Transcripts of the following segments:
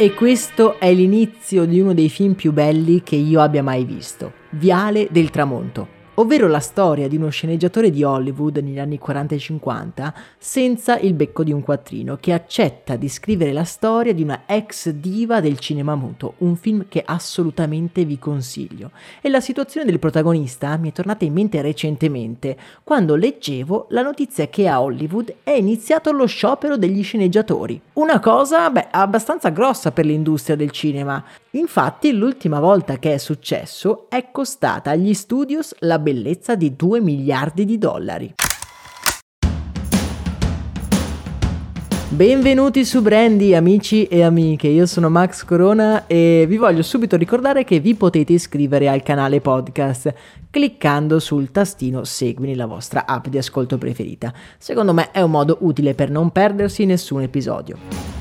E questo è l'inizio di uno dei film più belli che io abbia mai visto, Viale del Tramonto ovvero la storia di uno sceneggiatore di Hollywood negli anni 40 e 50 senza il becco di un quattrino, che accetta di scrivere la storia di una ex diva del cinema muto, un film che assolutamente vi consiglio. E la situazione del protagonista mi è tornata in mente recentemente, quando leggevo la notizia che a Hollywood è iniziato lo sciopero degli sceneggiatori. Una cosa, beh, abbastanza grossa per l'industria del cinema. Infatti, l'ultima volta che è successo è costata agli studios la bellezza di 2 miliardi di dollari. Benvenuti su Brandy amici e amiche, io sono Max Corona e vi voglio subito ricordare che vi potete iscrivere al canale podcast cliccando sul tastino seguimi la vostra app di ascolto preferita. Secondo me è un modo utile per non perdersi nessun episodio.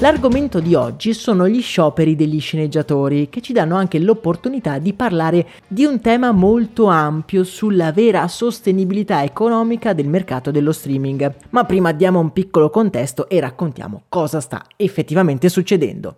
L'argomento di oggi sono gli scioperi degli sceneggiatori, che ci danno anche l'opportunità di parlare di un tema molto ampio sulla vera sostenibilità economica del mercato dello streaming. Ma prima diamo un piccolo contesto e raccontiamo cosa sta effettivamente succedendo.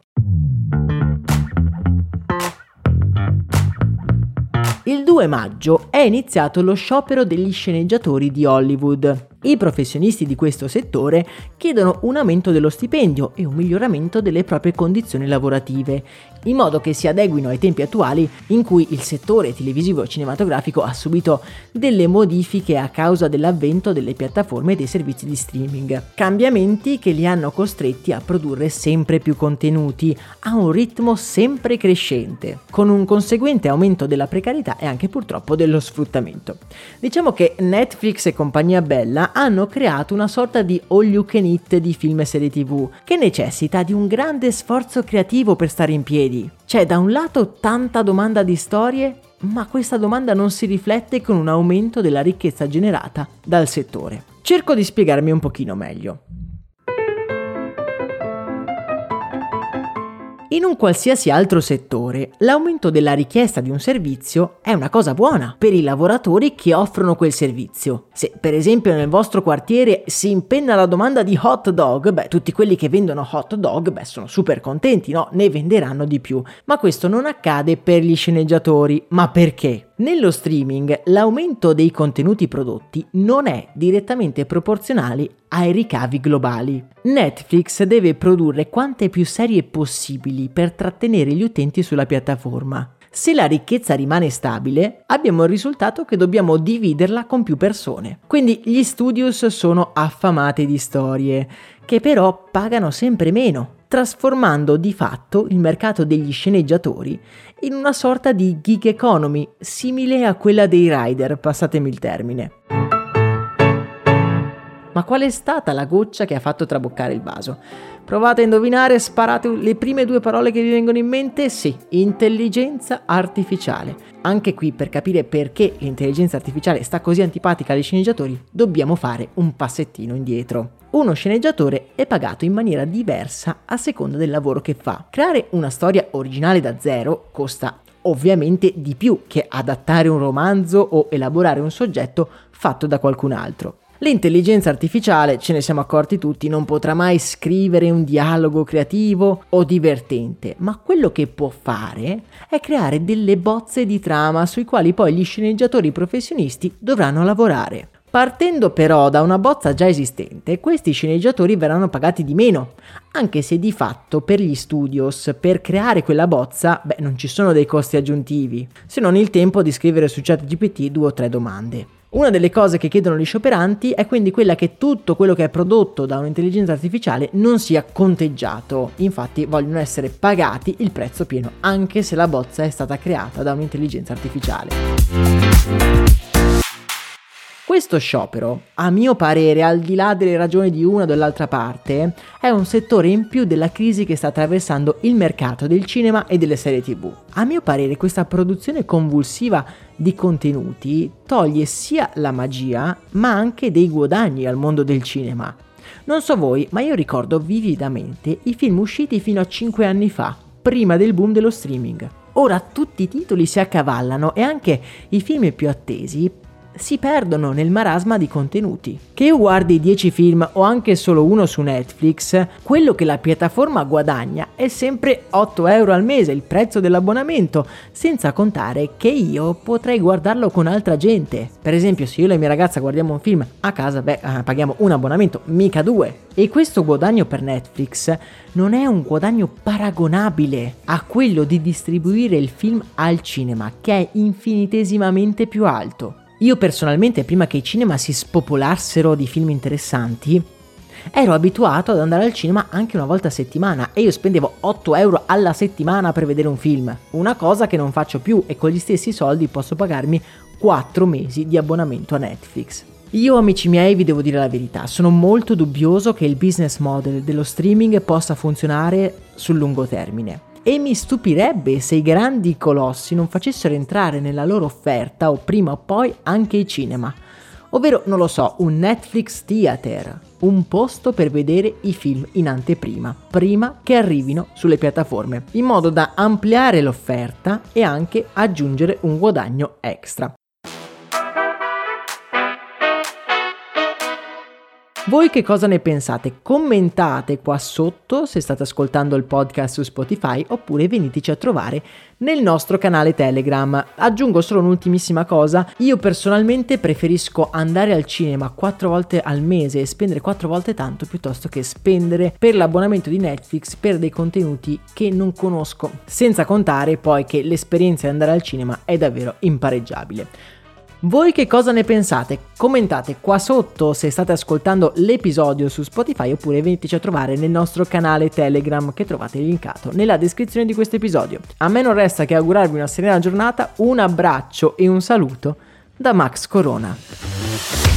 Il 2 maggio è iniziato lo sciopero degli sceneggiatori di Hollywood. I professionisti di questo settore chiedono un aumento dello stipendio e un miglioramento delle proprie condizioni lavorative, in modo che si adeguino ai tempi attuali in cui il settore televisivo cinematografico ha subito delle modifiche a causa dell'avvento delle piattaforme e dei servizi di streaming. Cambiamenti che li hanno costretti a produrre sempre più contenuti a un ritmo sempre crescente, con un conseguente aumento della precarietà e anche purtroppo dello sfruttamento. Diciamo che Netflix e compagnia bella hanno creato una sorta di all you can eat di film e serie tv, che necessita di un grande sforzo creativo per stare in piedi. C'è da un lato tanta domanda di storie, ma questa domanda non si riflette con un aumento della ricchezza generata dal settore. Cerco di spiegarmi un pochino meglio. In un qualsiasi altro settore, l'aumento della richiesta di un servizio è una cosa buona per i lavoratori che offrono quel servizio. Se per esempio nel vostro quartiere si impenna la domanda di hot dog, beh, tutti quelli che vendono hot dog, beh, sono super contenti, no? Ne venderanno di più. Ma questo non accade per gli sceneggiatori. Ma perché? Nello streaming l'aumento dei contenuti prodotti non è direttamente proporzionale ai ricavi globali. Netflix deve produrre quante più serie possibili per trattenere gli utenti sulla piattaforma. Se la ricchezza rimane stabile, abbiamo il risultato che dobbiamo dividerla con più persone. Quindi gli studios sono affamati di storie, che però pagano sempre meno trasformando di fatto il mercato degli sceneggiatori in una sorta di gig economy, simile a quella dei rider, passatemi il termine. Ma qual è stata la goccia che ha fatto traboccare il vaso? Provate a indovinare, sparate le prime due parole che vi vengono in mente? Sì, intelligenza artificiale. Anche qui, per capire perché l'intelligenza artificiale sta così antipatica agli sceneggiatori, dobbiamo fare un passettino indietro. Uno sceneggiatore è pagato in maniera diversa a seconda del lavoro che fa. Creare una storia originale da zero costa ovviamente di più che adattare un romanzo o elaborare un soggetto fatto da qualcun altro. L'intelligenza artificiale, ce ne siamo accorti tutti, non potrà mai scrivere un dialogo creativo o divertente, ma quello che può fare è creare delle bozze di trama sui quali poi gli sceneggiatori professionisti dovranno lavorare. Partendo però da una bozza già esistente, questi sceneggiatori verranno pagati di meno, anche se di fatto per gli studios, per creare quella bozza, beh, non ci sono dei costi aggiuntivi, se non il tempo di scrivere su ChatGPT due o tre domande. Una delle cose che chiedono gli scioperanti è quindi quella che tutto quello che è prodotto da un'intelligenza artificiale non sia conteggiato. Infatti vogliono essere pagati il prezzo pieno, anche se la bozza è stata creata da un'intelligenza artificiale. Questo sciopero, a mio parere, al di là delle ragioni di una o dell'altra parte, è un settore in più della crisi che sta attraversando il mercato del cinema e delle serie tv. A mio parere questa produzione convulsiva di contenuti toglie sia la magia, ma anche dei guadagni al mondo del cinema. Non so voi, ma io ricordo vividamente i film usciti fino a 5 anni fa, prima del boom dello streaming. Ora tutti i titoli si accavallano e anche i film più attesi si perdono nel marasma di contenuti. Che io guardi 10 film o anche solo uno su Netflix, quello che la piattaforma guadagna è sempre 8 euro al mese, il prezzo dell'abbonamento, senza contare che io potrei guardarlo con altra gente. Per esempio, se io e la mia ragazza guardiamo un film a casa, beh, eh, paghiamo un abbonamento, mica due. E questo guadagno per Netflix non è un guadagno paragonabile a quello di distribuire il film al cinema, che è infinitesimamente più alto. Io personalmente, prima che i cinema si spopolassero di film interessanti, ero abituato ad andare al cinema anche una volta a settimana e io spendevo 8 euro alla settimana per vedere un film, una cosa che non faccio più e con gli stessi soldi posso pagarmi 4 mesi di abbonamento a Netflix. Io amici miei vi devo dire la verità, sono molto dubbioso che il business model dello streaming possa funzionare sul lungo termine e mi stupirebbe se i grandi colossi non facessero entrare nella loro offerta o prima o poi anche i cinema. Ovvero, non lo so, un Netflix Theater, un posto per vedere i film in anteprima, prima che arrivino sulle piattaforme, in modo da ampliare l'offerta e anche aggiungere un guadagno extra. Voi che cosa ne pensate? Commentate qua sotto se state ascoltando il podcast su Spotify oppure veniteci a trovare nel nostro canale Telegram. Aggiungo solo un'ultimissima cosa, io personalmente preferisco andare al cinema quattro volte al mese e spendere quattro volte tanto piuttosto che spendere per l'abbonamento di Netflix per dei contenuti che non conosco, senza contare poi che l'esperienza di andare al cinema è davvero impareggiabile. Voi che cosa ne pensate? Commentate qua sotto se state ascoltando l'episodio su Spotify oppure veniteci a trovare nel nostro canale Telegram che trovate linkato nella descrizione di questo episodio. A me non resta che augurarvi una serena giornata, un abbraccio e un saluto da Max Corona.